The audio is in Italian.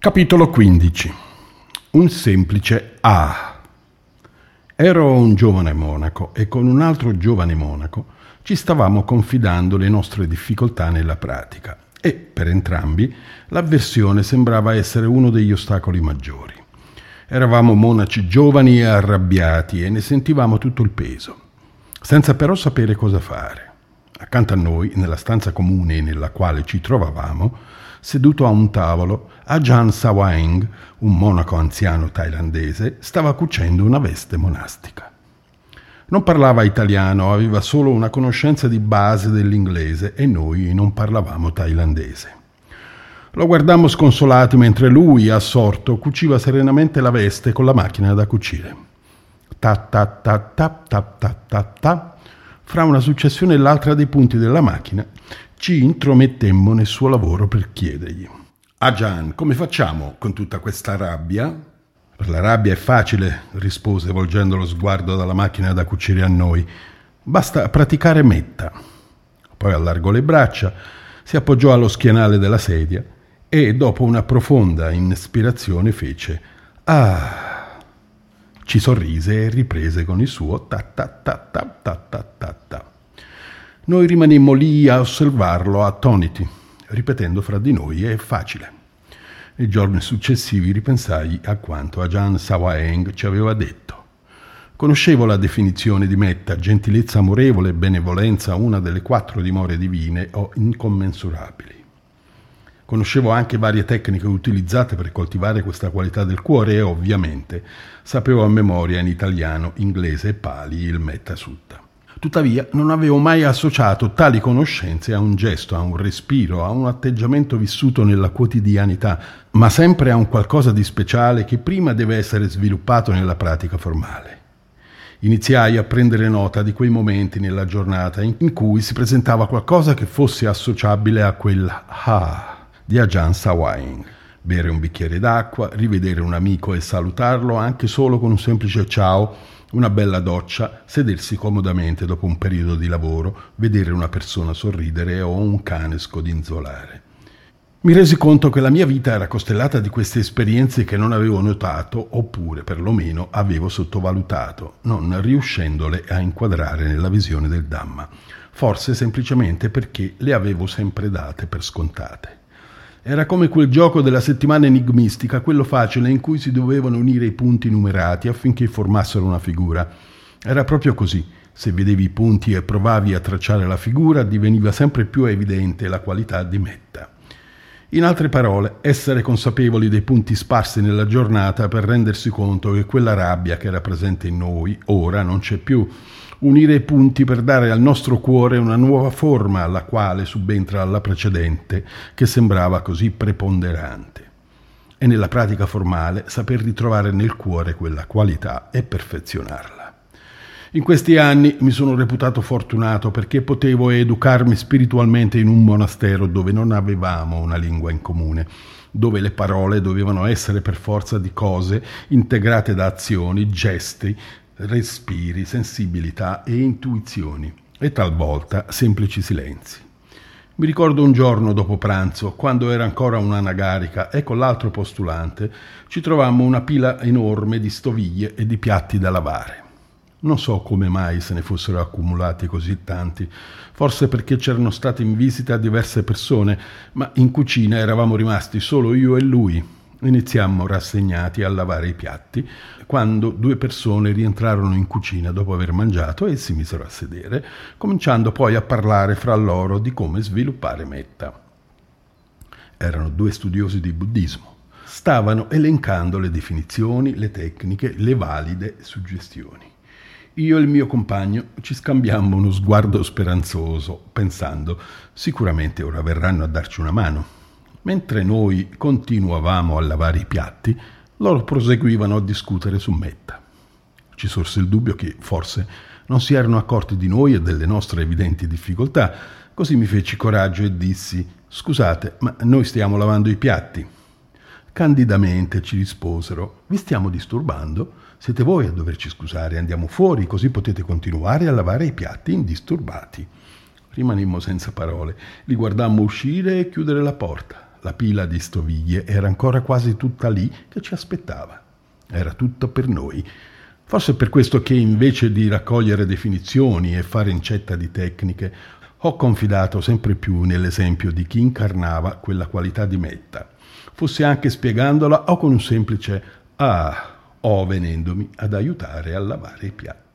Capitolo 15 Un semplice A. Ero un giovane monaco e con un altro giovane monaco ci stavamo confidando le nostre difficoltà nella pratica e per entrambi l'avversione sembrava essere uno degli ostacoli maggiori. Eravamo monaci giovani e arrabbiati e ne sentivamo tutto il peso, senza però sapere cosa fare. Accanto a noi, nella stanza comune nella quale ci trovavamo, seduto a un tavolo, Ajahn Sawaeng, un monaco anziano thailandese, stava cucendo una veste monastica. Non parlava italiano, aveva solo una conoscenza di base dell'inglese e noi non parlavamo thailandese. Lo guardammo sconsolati mentre lui, assorto, cuciva serenamente la veste con la macchina da cucire. Ta ta ta ta ta ta ta ta fra una successione e l'altra dei punti della macchina, ci intromettemmo nel suo lavoro per chiedergli. Ah, Ajan, come facciamo con tutta questa rabbia? Per la rabbia è facile, rispose volgendo lo sguardo dalla macchina da cucire a noi. Basta praticare metta. Poi allargò le braccia, si appoggiò allo schienale della sedia e dopo una profonda inspirazione fece Ah! Ci sorrise e riprese con il suo ta ta ta ta ta ta noi rimanemmo lì a osservarlo attoniti, ripetendo fra di noi è facile. Nei giorni successivi ripensai a quanto Ajahn Sawaeng ci aveva detto. Conoscevo la definizione di metta, gentilezza amorevole e benevolenza, una delle quattro dimore divine o incommensurabili. Conoscevo anche varie tecniche utilizzate per coltivare questa qualità del cuore e ovviamente sapevo a memoria in italiano, inglese e pali il Metta Sutta. Tuttavia non avevo mai associato tali conoscenze a un gesto, a un respiro, a un atteggiamento vissuto nella quotidianità, ma sempre a un qualcosa di speciale che prima deve essere sviluppato nella pratica formale. Iniziai a prendere nota di quei momenti nella giornata in cui si presentava qualcosa che fosse associabile a quel ah di Ajahn Sawaing. Bere un bicchiere d'acqua, rivedere un amico e salutarlo anche solo con un semplice ciao, una bella doccia, sedersi comodamente dopo un periodo di lavoro, vedere una persona sorridere o un cane scodinzolare. Mi resi conto che la mia vita era costellata di queste esperienze che non avevo notato, oppure perlomeno avevo sottovalutato, non riuscendole a inquadrare nella visione del Dhamma, forse semplicemente perché le avevo sempre date per scontate. Era come quel gioco della settimana enigmistica, quello facile in cui si dovevano unire i punti numerati affinché formassero una figura. Era proprio così. Se vedevi i punti e provavi a tracciare la figura, diveniva sempre più evidente la qualità di metta. In altre parole, essere consapevoli dei punti sparsi nella giornata per rendersi conto che quella rabbia che era presente in noi ora non c'è più unire i punti per dare al nostro cuore una nuova forma alla quale subentra la precedente, che sembrava così preponderante. E nella pratica formale saper ritrovare nel cuore quella qualità e perfezionarla. In questi anni mi sono reputato fortunato perché potevo educarmi spiritualmente in un monastero dove non avevamo una lingua in comune, dove le parole dovevano essere per forza di cose integrate da azioni, gesti, respiri, sensibilità e intuizioni e talvolta semplici silenzi. Mi ricordo un giorno dopo pranzo, quando era ancora un'anagarica e con l'altro postulante, ci trovammo una pila enorme di stoviglie e di piatti da lavare. Non so come mai se ne fossero accumulati così tanti, forse perché c'erano state in visita diverse persone, ma in cucina eravamo rimasti solo io e lui, Iniziammo rassegnati a lavare i piatti quando due persone rientrarono in cucina dopo aver mangiato e si misero a sedere, cominciando poi a parlare fra loro di come sviluppare metta. Erano due studiosi di buddismo. Stavano elencando le definizioni, le tecniche, le valide suggestioni. Io e il mio compagno ci scambiammo uno sguardo speranzoso, pensando sicuramente ora verranno a darci una mano. Mentre noi continuavamo a lavare i piatti, loro proseguivano a discutere su Metta. Ci sorse il dubbio che forse non si erano accorti di noi e delle nostre evidenti difficoltà, così mi feci coraggio e dissi Scusate, ma noi stiamo lavando i piatti. Candidamente ci risposero Vi stiamo disturbando? Siete voi a doverci scusare, andiamo fuori, così potete continuare a lavare i piatti indisturbati. Rimanemmo senza parole, li guardammo uscire e chiudere la porta. La pila di stoviglie era ancora quasi tutta lì che ci aspettava. Era tutto per noi. Forse per questo che invece di raccogliere definizioni e fare incetta di tecniche, ho confidato sempre più nell'esempio di chi incarnava quella qualità di metta, fosse anche spiegandola o con un semplice ah, o venendomi ad aiutare a lavare i piatti.